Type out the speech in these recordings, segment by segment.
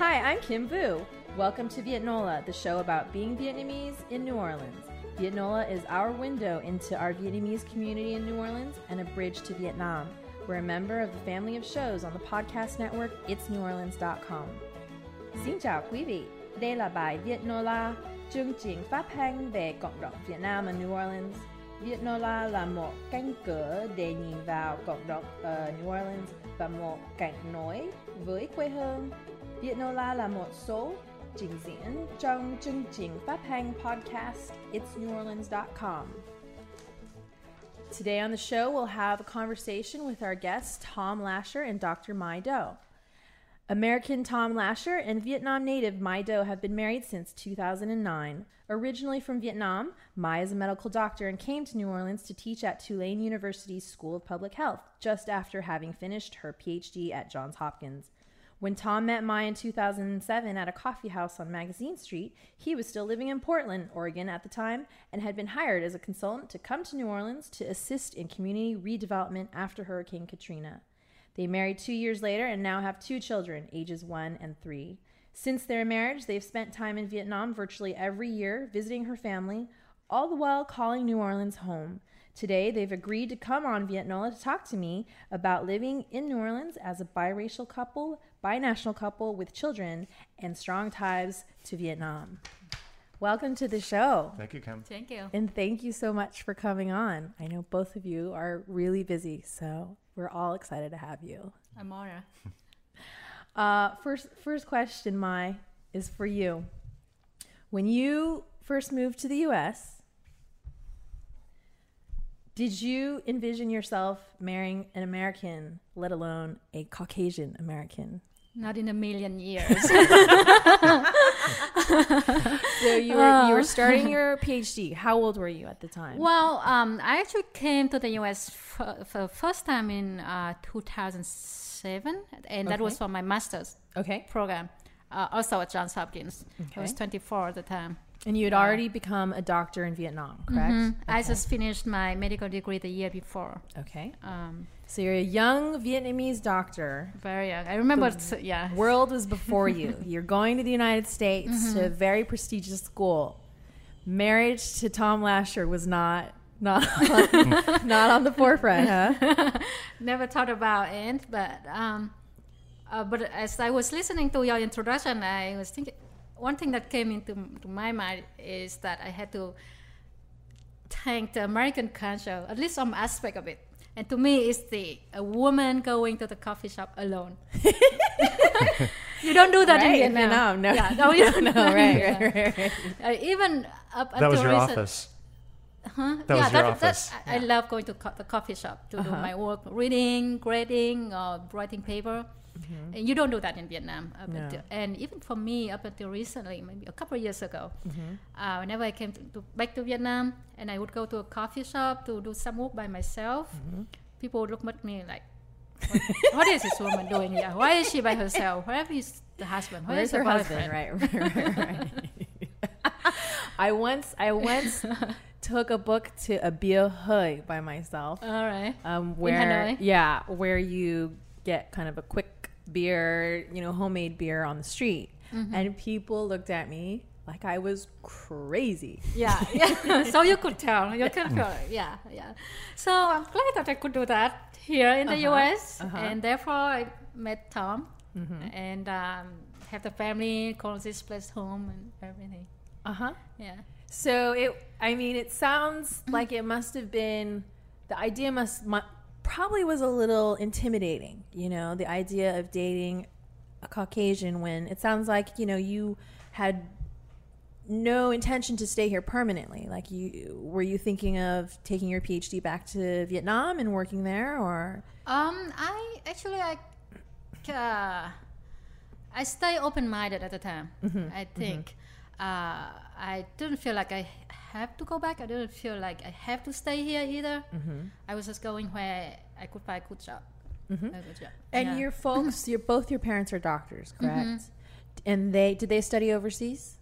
Hi, I'm Kim Vu. Welcome to Vietnola, the show about being Vietnamese in New Orleans. Vietnola is our window into our Vietnamese community in New Orleans and a bridge to Vietnam. We're a member of the family of shows on the podcast network itsneworleans.com. Xin chào quý vị. Đây là bài Vietnola, chương trình phát thanh về cộng đồng Việt Nam ở New Orleans. Vietnola là một cánh cửa để nhìn vào cộng đồng ở New Orleans và một cảnh nối với quê hương. Vietnola là một số trình diễn trong chương trình phát thanh podcast itsneworleans.com. Today on the show, we'll have a conversation with our guests, Tom Lasher and Dr. Mai Do. American Tom Lasher and Vietnam native Mai Do have been married since 2009. Originally from Vietnam, Mai is a medical doctor and came to New Orleans to teach at Tulane University's School of Public Health just after having finished her PhD at Johns Hopkins. When Tom met Mai in 2007 at a coffee house on Magazine Street, he was still living in Portland, Oregon at the time, and had been hired as a consultant to come to New Orleans to assist in community redevelopment after Hurricane Katrina. They married two years later and now have two children, ages one and three. Since their marriage, they've spent time in Vietnam virtually every year, visiting her family, all the while calling New Orleans home. Today, they've agreed to come on Vietnola to talk to me about living in New Orleans as a biracial couple, binational couple with children, and strong ties to Vietnam. Welcome to the show. Thank you, Kim. Thank you. And thank you so much for coming on. I know both of you are really busy, so we're all excited to have you. I'm honored. Uh, first, first question, Mai, is for you. When you first moved to the U.S., did you envision yourself marrying an American, let alone a Caucasian American? Not in a million years. So you were you were starting your PhD. How old were you at the time? well, um, I actually came to the U.S. for, for first time in uh, 2007, and that was for my master's Okay, program, uh, also at Johns Hopkins. I was 24 at the time. And you had Yeah. already become a doctor in Vietnam, correct? Mhm. I just finished my medical degree the year before. Okay, Um, so you're a young Vietnamese doctor very young. I remember, it's- yeah. world was before you. You're going to the United States to a very prestigious school. Marriage to Tom Lasher was not not on, not on the forefront, huh? never thought about it but um, uh, but as i was listening to your introduction i was thinking one thing that came into to my mind is that i had to thank the american culture at least some aspect of it and to me it's the a woman going to the coffee shop alone you don't do that in Right, vietnam no, yeah, no, you don't no, right, right, right, right. Uh, even up That was until your recent- office. Huh? That yeah, was your that, office. That, I, I love going to co- the coffee shop to do Uh-huh. my work, reading, grading, or writing paper. And you don't do that in Vietnam. Mm-hmm. No. until, and even for me, up until recently, maybe a couple of years ago, Mm-hmm. uh, whenever I came to, to, back to Vietnam and I would go to a coffee shop to do some work by myself, Mm-hmm. people would look at me like, what, what is this woman doing here? Why is she by herself? Where is the husband? Where Where's is the her husband? Right, right, right, right. I once I once took a book to a beer hoi by myself. All right. um, In where Hanoi? yeah, where you get kind of a quick beer, you know, homemade beer on the street, Mm-hmm. and people looked at me like I was crazy. Yeah, yeah. so you could tell. You could feel. Yeah, yeah. So I'm glad that I could do that here in the Uh-huh, US, uh-huh. and therefore I met Tom Mm-hmm. and um, have the family call this place home and everything. Uh huh. Yeah. So it, I mean, it sounds like it must have been the idea must mu- probably was a little intimidating. You know, the idea of dating a Caucasian when it sounds like you know you had no intention to stay here permanently. Like you were you thinking of taking your PhD back to Vietnam and working there, or Um, I actually I, uh, I stay open minded at the time. Mm-hmm, I think uh, I didn't feel like I have to go back. I didn't feel like I have to stay here either. Mm-hmm. I was just going where I could find a good job. A good job. and Yeah. your folks, your both your parents are doctors, correct? Mm-hmm. And they did they study overseas?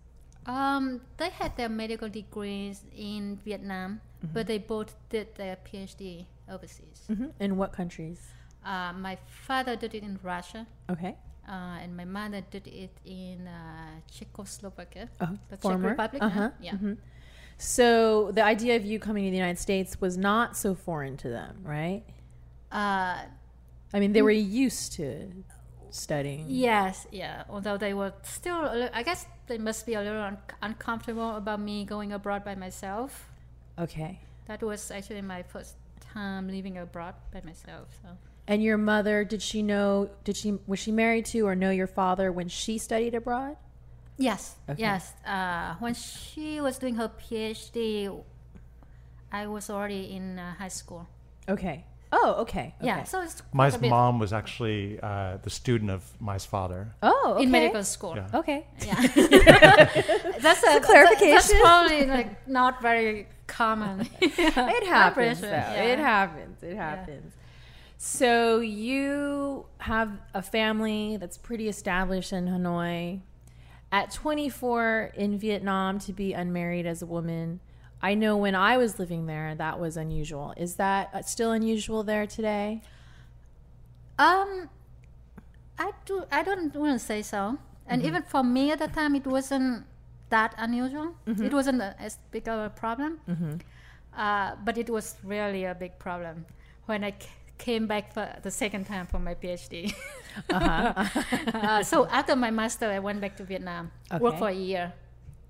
Um, they had their medical degrees in Vietnam, Mm-hmm. but they both did their PhD overseas. hmm In what countries? Uh, my father did it in Russia, Okay. Uh, and my mother did it in uh, Czechoslovakia, Oh, the Czech former? Republic. Uh-huh. uh, Yeah. mhm. So the idea of you coming to the United States was not so foreign to them, right? Uh, I mean, they were used to studying. yes, yeah. Although they were still, I guess they must be a little un- uncomfortable about me going abroad by myself. Okay. That was actually my first time living abroad by myself. So. And your mother, did she know? Did she was she married to or know your father when she studied abroad? Yes, Okay. yes. Uh, when she was doing her PhD, I was already in uh, high school. Okay. Oh, okay. Yeah, okay. so it's My quite a bit mom was actually uh, the student of my father. Oh, okay. in medical school. Yeah. Okay. Yeah, that's a, clarification. That's probably like not very common. It happens. though. yeah. It happens. It happens. So you have a family that's pretty established in Hanoi. At 24 in Vietnam, to be unmarried as a woman, I know when I was living there, that was unusual. Is that uh, still unusual there today? Um, I do. I don't want to say so. And even for me at the time, it wasn't that unusual. It wasn't as big of a problem. Uh, but it was really a big problem when I came back for the second time for my PhD. uh, so after my master, I went back to Vietnam, worked for a year.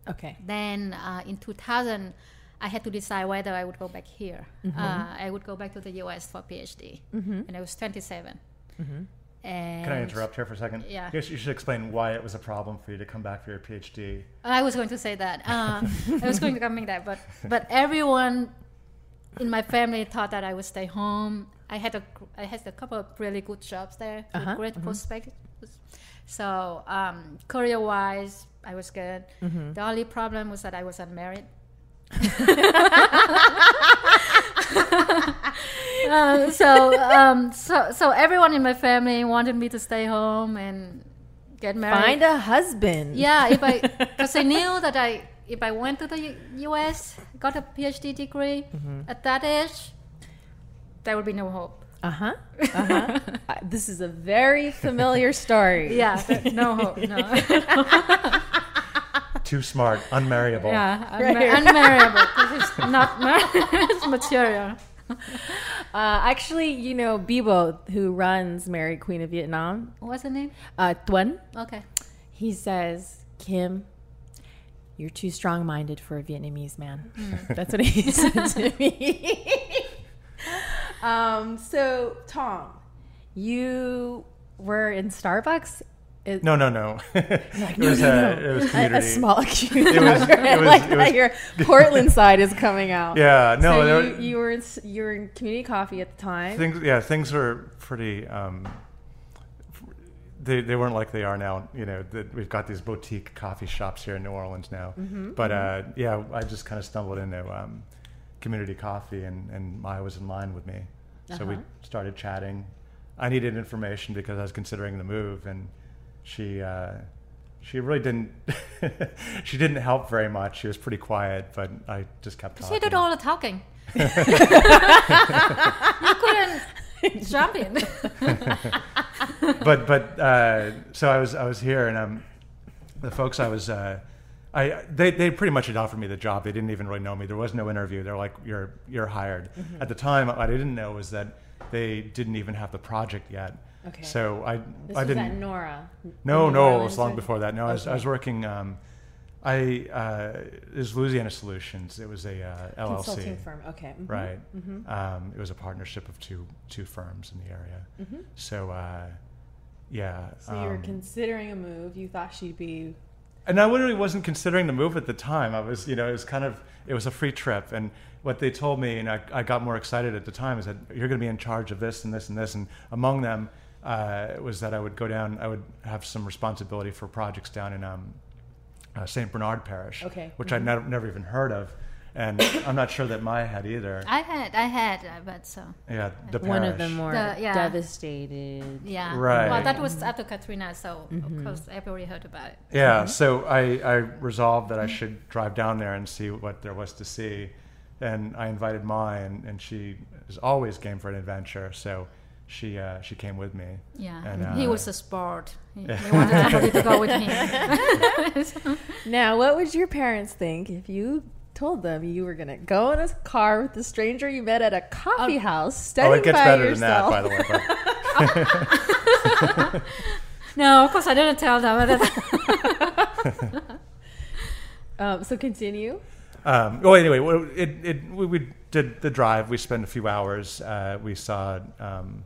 Okay. Then uh, in 2000, I had to decide whether I would go back here. Mm-hmm. Uh, I would go back to the US for PhD, and I was 27. Mm-hmm. And Can I interrupt here for a second? Yeah. I guess you should explain why it was a problem for you to come back for your PhD. I was going to say that. Uh, I was going to come back that, but but everyone in my family thought that I would stay home. I had a I had a couple of really good jobs there, with Uh-huh, great prospects. So um, career wise, I was good. Mm-hmm. The only problem was that I was unmarried. uh, so, um, so, so everyone in my family wanted me to stay home and get married. Find a husband. Yeah, if I because I knew that I if I went to the U- U.S. got a PhD degree Mm-hmm. at that age, there would be no hope. Uh huh. Uh huh. this is a very familiar story. Yeah, no hope. No. Too smart, unmarriable. yeah, Right. unmarriable. This is not marriage material. Uh, actually, you know, Bibo, who runs Mary Queen of Vietnam, What's the name? uh, Tuấn, Okay. he says, Kim, you're too strong minded for a Vietnamese man. That's what he said to me. Um, so, Tom, you were in Starbucks? It- No, no, no. it, no, was, no, no. it was A, community. a small community. was- it was- like it was- your Portland side is coming out. Yeah, no, so you, were- you were in, you were in community coffee at the time. things yeah things were pretty um, they, they weren't like they are now you know that we've got these boutique coffee shops here in new orleans now Mm-hmm, but uh, yeah i just kind of stumbled into um, community coffee and, and maya was in line with me so we Uh-huh. started chatting i needed information because i was considering the move and she uh, she really didn't she didn't help very much she was pretty quiet but i just kept talking She did all the talking. you couldn't jump in. but but uh, so I was I was here and um, the folks I was uh, I they they pretty much had offered me the job. They didn't even really know me. There was no interview. They're like you're you're hired. Mm-hmm. At the time, what I didn't know was that they didn't even have the project yet. Okay. So I This I was didn't. at Nora. No, New no, it was long or- before that. No, I was, I was working. Um, I uh, it was Louisiana Solutions. It was a uh, LLC. Consulting firm. Okay. mhm. Right. Um, it was a partnership of two two firms in the area. So uh, yeah. Mm-hmm. So you were um, considering a move. You thought she'd be. And I literally wasn't considering the move at the time. I was, you know, it was kind of, it was a free trip. And what they told me, and I, I got more excited at the time, is that you're going to be in charge of this and this and this. And among them uh, was that I would go down, I would have some responsibility for projects down in um, uh, St. Bernard Parish, Okay. Mm-hmm. which I'd never, never even heard of. And I'm not sure that Maya had either. I had, I had, uh, but so yeah, the One of the more The- yeah. devastated. yeah. Right. Well, that was after Katrina, so of course everybody heard about it. Yeah, so I, I resolved that I should drive down there and see what there was to see. And I invited Ma, and, and she is always game for an adventure. So she uh, she came with me. Yeah, And, he uh, was a sport. He, he wanted somebody to go with him. Now, what would your parents think if you told them you were going to go in a car with the stranger you met at a coffee house Oh, studying it gets by better yourself? than that, by the way. No, of course I didn't tell them. Um, so continue. Um, well, anyway, it, it, we, we did the drive. We spent a few hours. Uh, we saw, um,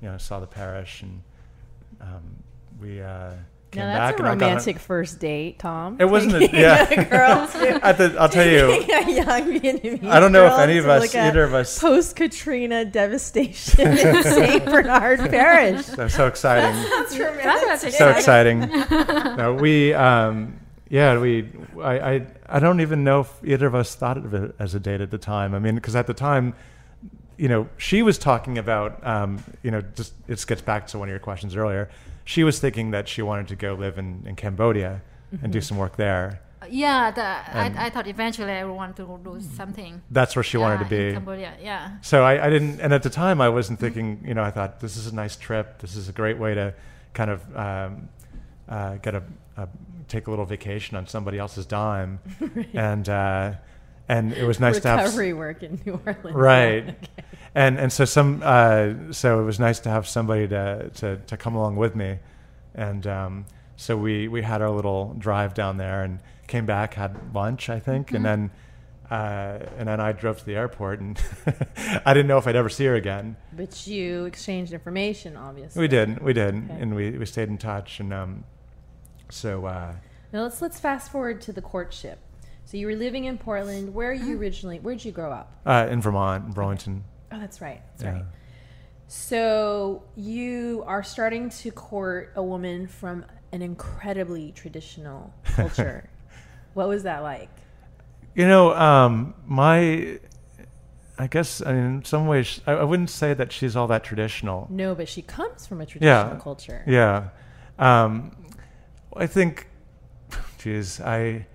you know, saw the parish, and um, we uh, came Now back. that's a and I got on- romantic first date, Tom. It wasn't a- Taking yeah. a girl to At the, I'll tell you, a young Vietnamese I don't know if any of us, look either of us, post Katrina devastation in St. Bernard Parish. that's so exciting. That's romantic. That so exciting. no, we, um, yeah, we, I, I, I don't even know if either of us thought of it as a date at the time. I mean, because at the time, you know, she was talking about, um, you know, just it gets back to one of your questions earlier. She was thinking that she wanted to go live in, in Cambodia and do some work there. yeah, the, I, I thought eventually I would want to do something. That's where she wanted to uh, be. in Cambodia. Yeah. So I, I didn't, and at the time I wasn't thinking, you know, I thought this is a nice trip. This is a great way to kind of um, uh, get a, a take a little vacation on somebody else's dime, and uh, and it was nice to have Recovery work in New Orleans. right, and and so some uh, so it was nice to have somebody to to, to come along with me, and um, so we we had our little drive down there and came back had lunch I think, and then. Uh, and then I drove to the airport, and I didn't know if I'd ever see her again. But you exchanged information, obviously. We did, we did, Okay. and we, we stayed in touch, and um, so uh, Now let's let's fast forward to the courtship. So you were living in Portland. Where are you originally? Where'd you grow up? uh, in Vermont, in Burlington. Oh, that's right. That's Yeah. right. So you are starting to court a woman from an incredibly traditional culture. what was that like? You know, um, my, I guess, I mean, in some ways, I, I wouldn't say that she's all that traditional. No, but she comes from a traditional Yeah. culture. Yeah, um, I think, geez, I.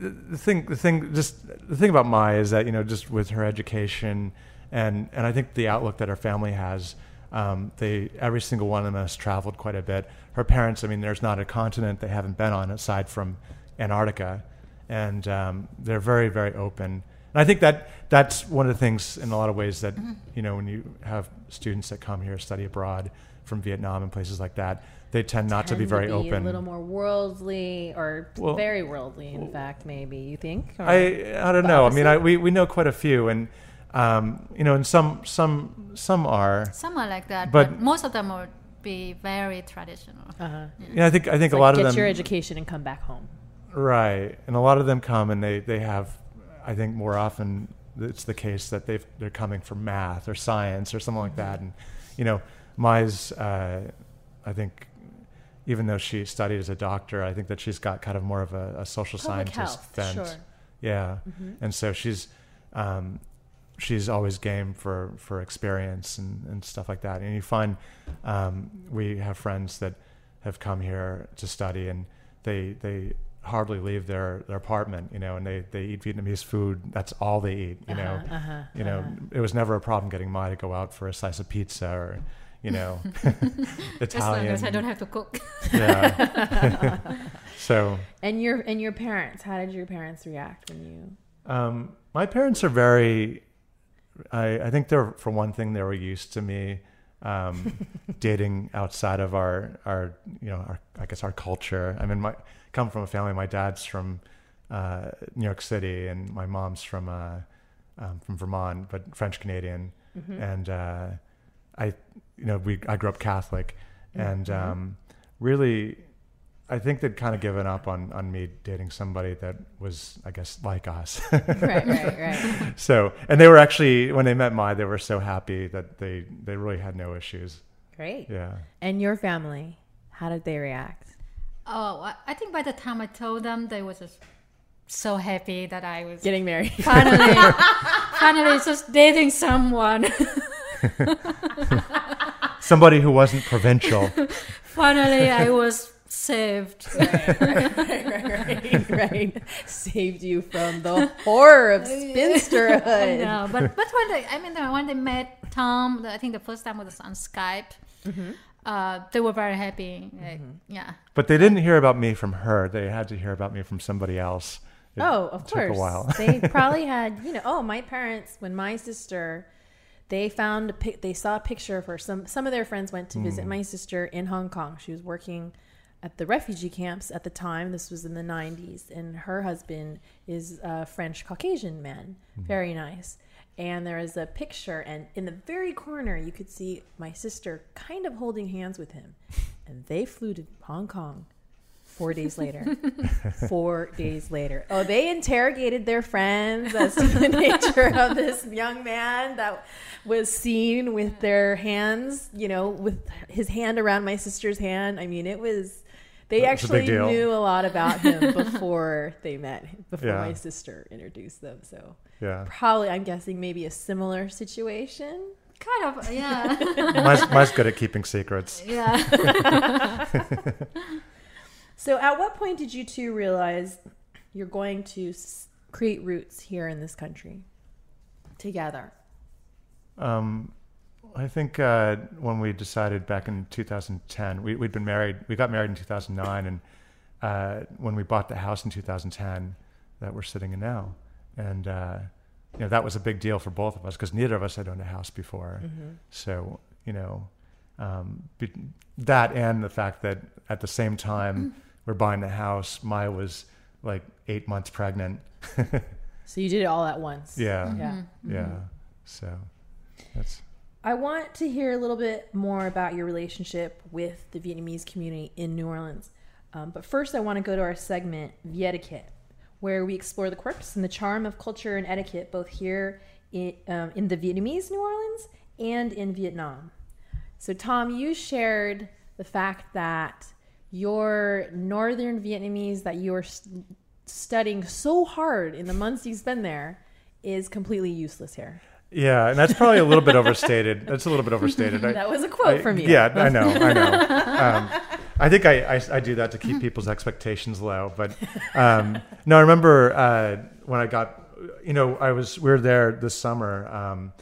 The thing, the thing, just the thing about Mai is that you know, just with her education, and and I think the outlook that her family has, um, they every single one of them has traveled quite a bit. Her parents, I mean, there's not a continent they haven't been on aside from Antarctica, and um, they're very, very open. And I think that that's one of the things in a lot of ways that you know when you have students that come here study abroad from Vietnam and places like that, they tend not to be Tend very A open. A little more worldly, or Well- very worldly, in fact. Maybe you think. Or- I I don't know. I mean, I, we we know quite a few, and um, you know, and some some some are. Some are like that, But- but, most of them would be very traditional. uh-huh. Yeah, I think I think It's a like, lot of them get them your education and come back home. right, and a lot of them come and they they have. I think more often it's the case that they've they're coming from math or science or something like that, and you know, Mai's. Uh, I think. Even though she studied as a doctor, I think that she's got kind of more of a, a social Public scientist health, bent. sure. Yeah, Mhm. and so she's um, she's always game for for experience and, and stuff like that. And you find um, we have friends that have come here to study, and they they hardly leave their their apartment, you know, and they they eat Vietnamese food. That's all they eat, you know. Uh-huh, uh-huh, You know, uh-huh. it was never a problem getting Mai to go out for a slice of pizza or, you know, As long Italian. as I don't have to cook. yeah. so And your and your parents, how did your parents react when you? Um, my parents are very. I, I think they're for one thing they were used to me um, dating outside of our our you know our I guess our culture. I mean, my come from a family. My dad's from uh, New York City, and my mom's from uh, um, from Vermont, but French Canadian. Mm-hmm. And uh, I, you know, we I grew up Catholic, and Mhm. um, really, I think they'd kind of given up on on me dating somebody that was, I guess, like us. right, right, right. so, and they were actually when they met Mai, they were so happy that they they really had no issues. Great. Yeah. And your family, how did they react? Oh, I- I think by the time I told them, they was just so happy that I was Getting married. finally, finally just dating someone. Somebody who wasn't provincial. finally, I was saved. right, right, right. Saved you from the horror of spinsterhood. no, but but when they, I mean, when they met Tom, I think the first time was on Skype. Mm-hmm. Uh, they were very happy. Like, Yeah. But they didn't hear about me from her. They had to hear about me from somebody else. It oh, of took course. a while. they probably had, you know, oh, my parents, when my sister, they found a pic, they saw a picture of her. Some some of their friends went to hmm. visit my sister in Hong Kong. She was working at the refugee camps at the time. This was in the 90s, and her husband is a French Caucasian man, hmm. very nice. And there is a picture, and in the very corner, you could see my sister kind of holding hands with him. And they flew to Hong Kong four days later. four days later. Oh, they interrogated their friends as to the nature of this young man that was seen with their hands, you know, with his hand around my sister's hand. I mean, it was. They That was a actually knew a lot about him before they met, before Yeah. my sister introduced them. So Yeah. probably, I'm guessing, maybe a similar situation. Kind of, yeah. Mine's, mine's good at keeping secrets. yeah. So, at what point did you two realize you're going to create roots here in this country together? Um, I think uh, when we decided back in 2010, we, we'd been married. We got married in 2009, and uh, when we bought the house in 2010 that we're sitting in now, and uh, you know that was a big deal for both of us because neither of us had owned a house before. So you know um, be, that and the fact that at the same time we're buying the house, Maya was like eight months pregnant. So, you did it all at once. yeah, Yeah. yeah. So that's. I want to hear a little bit more about your relationship with the Vietnamese community in New Orleans. Um, but first, I want to go to our segment, Vietiquette, where we explore the quirks and the charm of culture and etiquette both here in, um, in the Vietnamese New Orleans and in Vietnam. So, Tom, you shared the fact that your northern Vietnamese that you are st- studying so hard in the months you spend there is completely useless here. Yeah, and that's probably a little bit overstated. That's a little bit overstated. I, That was a quote I- from you. Yeah, I know, I know. Um, I think I, I, I do that to keep people's expectations low. But um, no, I remember uh, when I got, you know, I was we were there this summer. Um,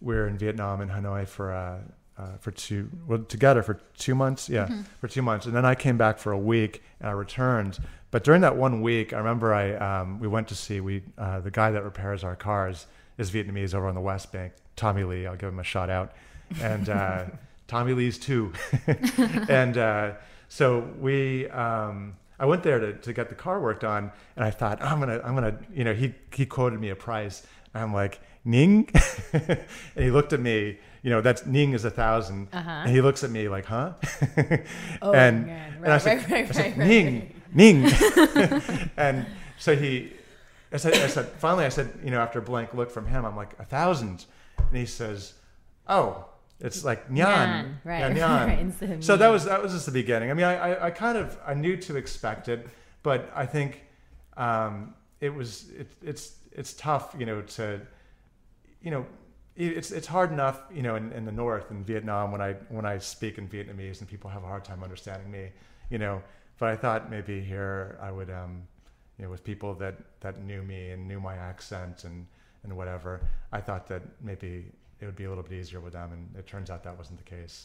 we were in Vietnam in Hanoi for uh, uh, for two well together for two months. Yeah, for two months, and then I came back for a week and I returned. But during that one week, I remember I um, we went to see we uh, the guy that repairs our cars is Vietnamese over on the West Bank, Tommy Lee. I'll give him a shout out, and uh, Tommy Lee's too, and uh, so we. Um, I went there to, to get the car worked on, and I thought I'm gonna I'm gonna you know he he quoted me a price. And I'm like Ning, and he looked at me. You know that's Ning is a 1000 Uh-huh. and he looks at me like, huh? Oh, and, man. and I Right, said, right, right, I right, Ning, Ning, and so he, I said, I said, finally, I said, you know, after a blank look from him, I'm like a thousand, and he says, oh, it's like nyan, Nyan, right, yeah, nyan. right, so that was that was just the beginning. I mean, I, I, I kind of I knew to expect it, but I think um, it was it, it's it's tough, you know, to you know. It- It's it's hard enough, you know, in, in the north in Vietnam when I when I speak in Vietnamese and people have a hard time understanding me, you know. But I thought maybe here I would, um, you know, with people that that knew me and knew my accent and and whatever, I thought that maybe it would be a little bit easier with them, and it turns out that wasn't the case.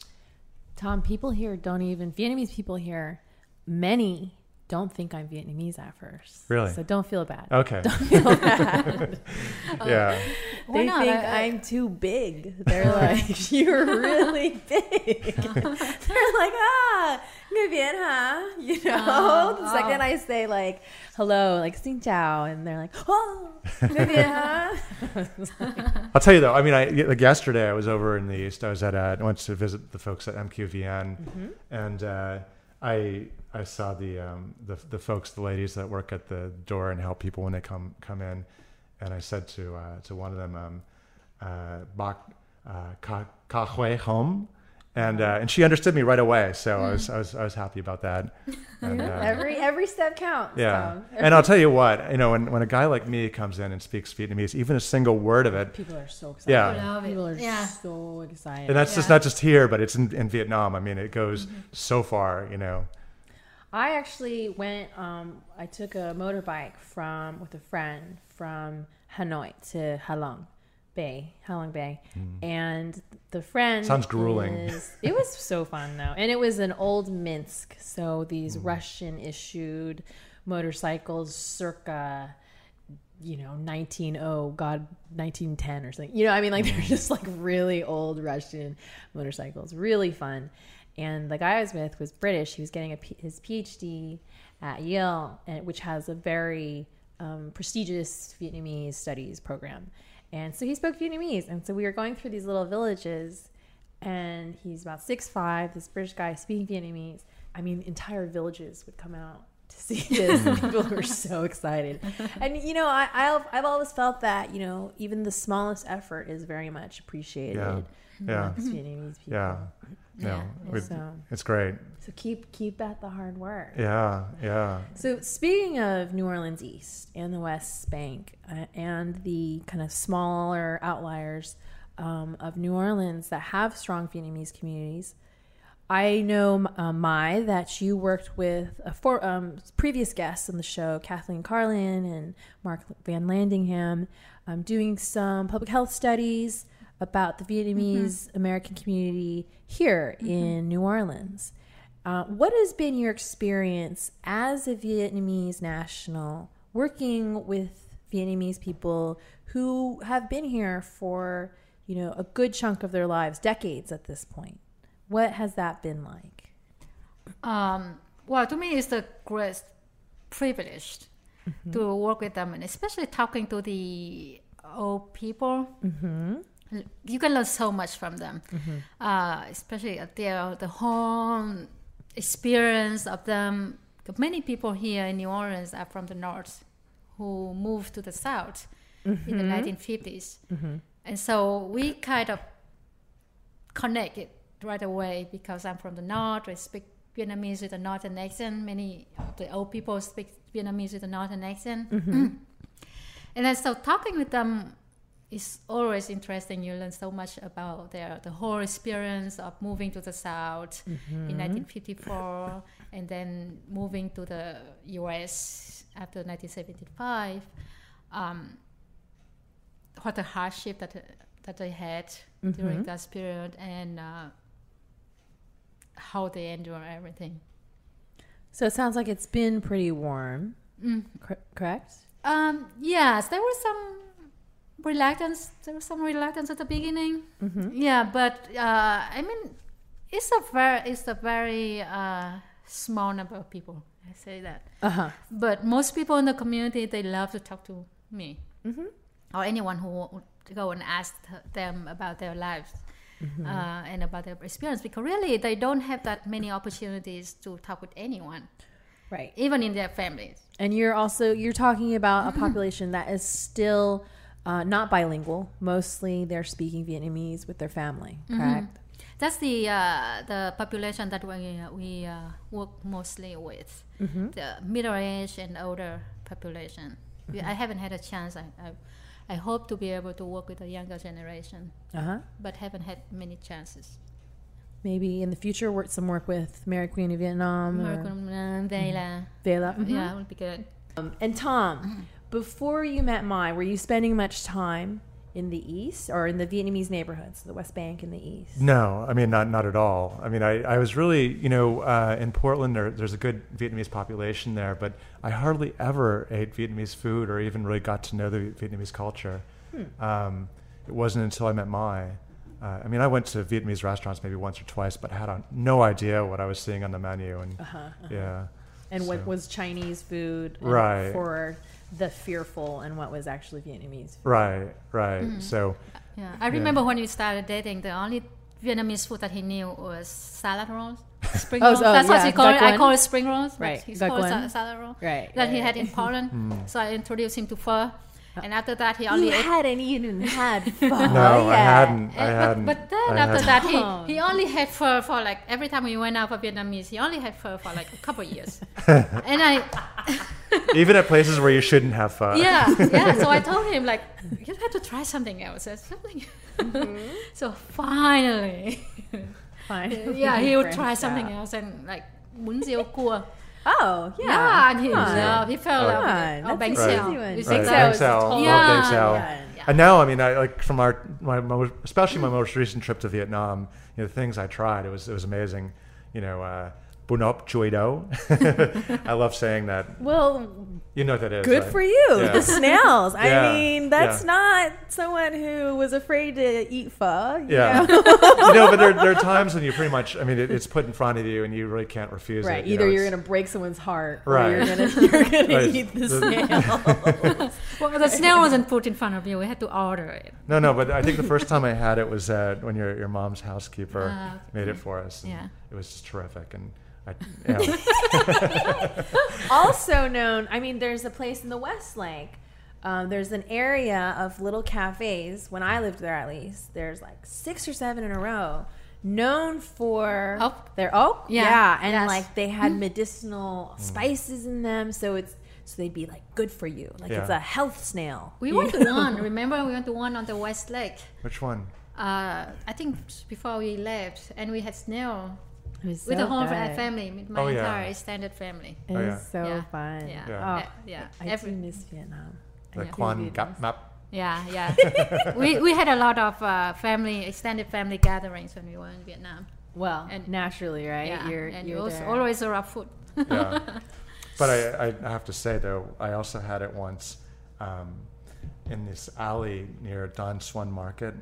Tom, people here don't even Vietnamese people here. Many don't think I'm Vietnamese at first. Really? So don't feel bad. Okay. Don't feel bad. yeah. Why they not? think I- I- I'm too big. They're like, you're really big. They're like, ah, người Việt, huh? You know. Oh, the second I say like hello, like xin chào, and they're like, oh, người Việt, huh? I'll tell you though. I mean, I like yesterday I was over in the east. I was at uh, I went to visit the folks at MQVN, and uh, I I saw the um, the the folks, the ladies that work at the door and help people when they come come in, and I said to uh, to one of them, um, uh, "Bak uh, ka ka hui home," and uh, and she understood me right away. So I was I was I was happy about that. And, uh, every every step counts. yeah, Tom. and I'll tell you what, you know, when, when a guy like me comes in and speaks Vietnamese, even a single word of it, People are so excited. Yeah. I love it. People are Yeah. so excited. and that's just not just here, but it's in, in Vietnam. I mean, it goes Mm-hmm. so far, you know. I actually went. Um, I took a motorbike from with a friend from Hanoi to Halong Bay, Halong Bay, and the friend Hmm. Sounds grueling. is- it was so fun though, and it was an old Minsk, so these Hmm. Russian issued motorcycles, circa you know 190 god 1910 or something you know i mean like they're just like really old russian motorcycles really fun and the guy i was with was british. He was getting a, P- his phd at yale and, which has a very um, prestigious vietnamese studies program. And so he spoke vietnamese. And so we were going through these little villages and he's about six five this british guy speaking vietnamese. I mean entire villages would come out to see this. People were so excited. And you know I, I've, I've always felt that you know even the smallest effort is very much appreciated Yeah. Yeah. vietnamese people. Yeah. Yeah, so it's great. so keep keep at the hard work Yeah. Yeah. so speaking of New Orleans East and the West Bank uh, and the kind of smaller outliers um, of New Orleans that have strong Vietnamese communities, I know uh, Mai that you worked with a for, um, previous guests on the show, Kathleen Carlin and Mark VanLandingham, um, doing some public health studies about the Vietnamese American community here in New Orleans. Uh, what has been your experience as a Vietnamese national working with Vietnamese people who have been here for, you know, a good chunk of their lives, decades at this point? What has that been like? Um, well, to me, it's the greatest privilege to work with them, and especially talking to the old people. Mm-hmm. You can learn so much from them, mm-hmm. uh, especially their the home experience of them. Many people here in New Orleans are from the north, who moved to the south in the mm-hmm. 1950s, mm-hmm. and so we kind of connect it right away because I'm from the north. I speak Vietnamese with a northern accent. Many of the old people speak Vietnamese with a northern accent. and then so talking with them is always interesting. You learn so much about their the whole experience of moving to the south in 1954 and then moving to the U.S. after 1975. Um, what a hardship that that they had during that period and uh, how they endure everything. So it sounds like it's been pretty warm, cor- correct? Um, yes, there was some reluctance. There was some reluctance at the beginning. Yeah, but uh, I mean, it's a very it's a very uh, small number of people. I say that. Uh huh. But most people in the community they love to talk to me or anyone who would go and ask them about their lives uh, and about their experience because really they don't have that many opportunities to talk with anyone, Right. even in their families. And you're also you're talking about a population that is still uh, not bilingual. Mostly they're speaking Vietnamese with their family, correct? That's the uh, the population that we we uh, work mostly with, the middle age and older population. We, I haven't had a chance. I, I I hope to be able to work with the younger generation, Uh huh. but haven't had many chances. Maybe in the future, work some work with Mary Queen of Vietnam or American VAYLA. VAYLA. Mhm. Yeah, it would be good. Um, and Tom, before you met Mai, were you spending much time in the East or in the Vietnamese neighborhoods, the West Bank in the East? No, I mean not not at all. I mean I, I was really you know uh, in Portland there, there's a good Vietnamese population there, but I hardly ever ate Vietnamese food or even really got to know the Vietnamese culture. Um, it wasn't until I met Mai. Uh, I mean I went to Vietnamese restaurants maybe once or twice, but had on, no idea what I was seeing on the menu and Uh-huh. yeah. And what So- was Chinese food Right. for the fearful and what was actually Vietnamese food? Right, right. So Yeah, I remember when we started dating, the only Vietnamese food that he knew was salad rolls, spring Oh, rolls. so, That's what yeah, he called it. I call it spring rolls. but Right, He Gak called it salad roll. Right. That he right, had in. Portland. Hmm. So I introduced him to pho, Uh, and after that he only You ate. hadn't even had pho no, I hadn't. I hadn't. but, but then I after hadn't. that, he, he only had pho for like every time we went out for Vietnamese, he only had pho for like a couple of years. and I, even at places where you shouldn't have fun. yeah, yeah. So I told him like, you have to try something else. That's something. Mm-hmm. so finally, Fine. yeah, he would try something out. else and like bún riêu cua. Oh, yeah. Yeah, and he, Come on. yeah, he fell Oh. out. Come with on, it. Oh, that's Bang an Xiao. easy one. You Bang think Right, Xiao that? Bang is Xiao, love Bang Yeah. Xiao. Yeah. Yeah. And now, I mean, I like from our my, my especially my most recent trip to Vietnam. You know, the things I tried, it was it was amazing. You know, uh, bunop chui do. I love saying that. Well, You know what that is. good right? for you. Yeah. The snails. I Yeah, mean, that's yeah. not someone who was afraid to eat pho. you Yeah, know? you know, but there, there are times when you pretty much, I mean, it, it's put in front of you and you really can't refuse Right. it. you Either know, you're going to break someone's heart Right. or you're going to you're gonna Right. eat the The- snail. Well, the snail wasn't put in front of you. We had to order it. No, no, but I think the first time I had it was uh, when your your mom's housekeeper Ah, made it for us. Yeah. it was just terrific, and I, yeah, also known, I mean, there's a place in the West Lake. Um, there's an area of little cafes. When I lived there, at least, there's like six or seven in a row, known for Oak? their oak. Yeah, and yes. like they had medicinal spices in them, so it's so they'd be like good for you. Like it's a health snail. We went to one. Remember, we went to one on the West Lake. which one? Uh, I think before we left, and we had snail It was with so the whole good. family, with my Oh, yeah. entire extended family. It Oh, was yeah. so Yeah. fun. Yeah, Yeah. Oh, yeah. I Every- do miss Vietnam. The I Quan Gap Map. Yeah, yeah. we we had a lot of uh, family, extended family gatherings when we were in Vietnam. Well, And- naturally, right? Yeah, You're, and you're it was always a rough food. Yeah, but I, I have to say though, I also had it once um, in this alley near Dong Xuan Market,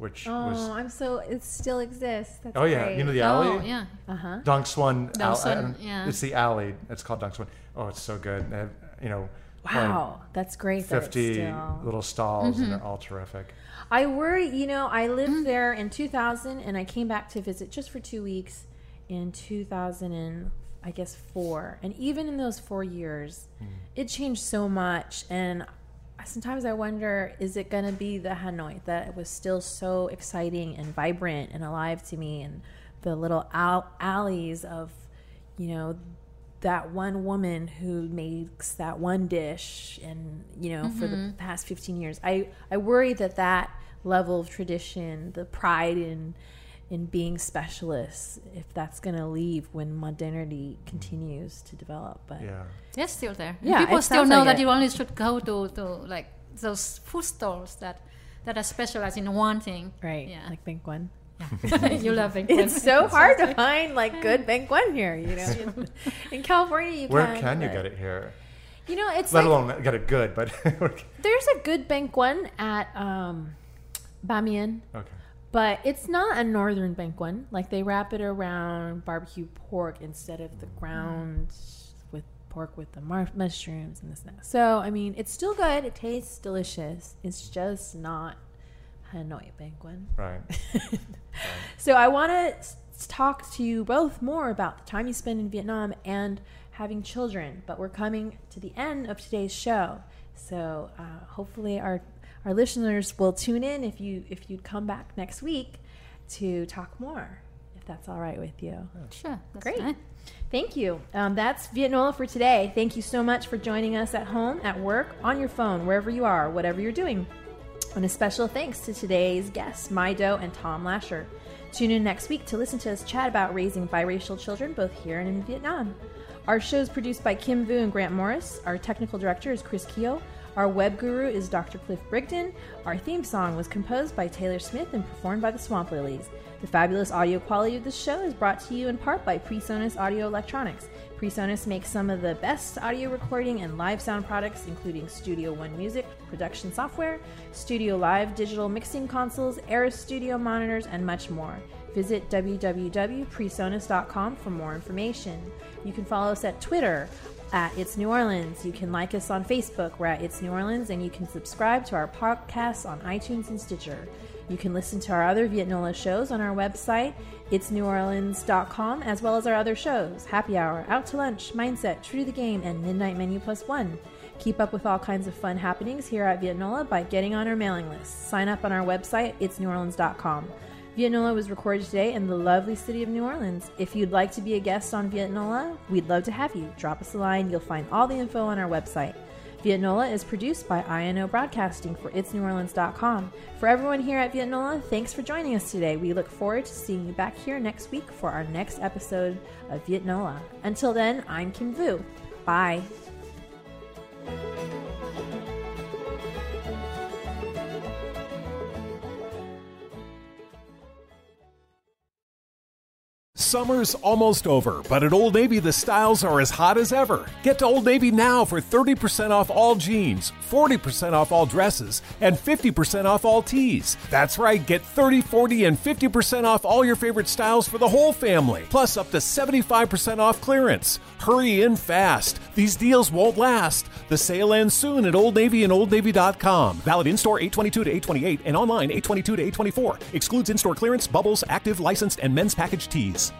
which Oh, was I'm so it still exists. That's oh yeah, great. you know the alley. Oh, yeah. Uh huh. Dong Xuan. Dong Al- Suan, I don't- yeah. It's the alley. It's called Dong Xuan. Oh, it's so good. They have, you know, Wow, that's great. that fifty still- little stalls, Mm-hmm. and they're all terrific. I worry. You know, I lived Mm. there in 2000, and I came back to visit just for two weeks in 2000 and I guess four. And even in those four years, Hmm. it changed so much. And sometimes I wonder, is it going to be the Hanoi that was still so exciting and vibrant and alive to me, and the little al- alleys of, you know. That one woman who makes that one dish, and you know, for the mm-hmm. past fifteen years, I I worry that that level of tradition, the pride in in being specialists, if that's going to leave when modernity continues to develop. But Yeah. They're still there. And Yeah, people still know like that it. you only should go to, to like those food stores that that are specialized in one thing. right, Yeah. like bánh cuốn. Yeah. you love it. It's so hard to find like good bánh cuốn here. You know, in California, you can. Where can. can you get it here? You know, it's Let like alone get it good, but there's a good bánh cuốn at um, Ba Mien. But it's not a northern one. Like they wrap it around barbecue pork instead of the ground with pork with the mar- mushrooms and this and that. So I mean, it's still good. It tastes delicious. It's just not Hanoi bánh cuốn. Right. So I want to talk to you both more about the time you spend in Vietnam and having children. But we're coming to the end of today's show, so uh, hopefully our our listeners will tune in if you if you'd come back next week to talk more, if that's all right with you. Sure. That's Great. fine. Thank you. Um, that's Vietnola for today. Thank you so much for joining us at home, at work, on your phone, wherever you are, whatever you're doing. And a special thanks to today's guests, Mai Do and Tom Lasher. Tune in next week to listen to us chat about raising biracial children both here and in Vietnam. Our show is produced by Kim Vu and Grant Morris. Our technical director is Chris Keogh. Our web guru is Dr. Cliff Brigden. Our theme song was composed by Taylor Smith and performed by the Swamp Lilies. The fabulous audio quality of this show is brought to you in part by PreSonus Audio Electronics. PreSonus makes some of the best audio recording and live sound products, including Studio One Music, production software, Studio Live digital mixing consoles, Eris Studio monitors, and much more. Visit www.presonus.com for more information. You can follow us at Twitter at It's New Orleans. You can like us on Facebook. We're at It's New Orleans, and you can subscribe to our podcasts on iTunes and Stitcher. You can listen to our other Vietnola shows on our website, itsneworleans.com, as well as our other shows Happy Hour, Out to Lunch, Mindset, True to the Game, and Midnight Menu Plus One. Keep up with all kinds of fun happenings here at Vietnola by getting on our mailing list. Sign up on our website, itsneworleans.com. Vietnola was recorded today in the lovely city of New Orleans. If you'd like to be a guest on Vietnola, we'd love to have you. Drop us a line. You'll find all the info on our website. Vietnola is produced by INO Broadcasting for itsneworleans.com. For everyone here at Vietnola, thanks for joining us today. We look forward to seeing you back here next week for our next episode of Vietnola. Until then, I'm Kim Vu. Bye. Summer's almost over, but at Old Navy the styles are as hot as ever. Get to Old Navy now for 30% off all jeans, 40% off all dresses, and 50% off all tees. That's right, get 30, 40, and 50% off all your favorite styles for the whole family, plus up to 75% off clearance. Hurry in fast. These deals won't last. The sale ends soon at Old Navy and OldNavy.com. Valid in store 822 to 828 and online 822 to 824. Excludes in store clearance, bubbles, active, licensed, and men's package tees.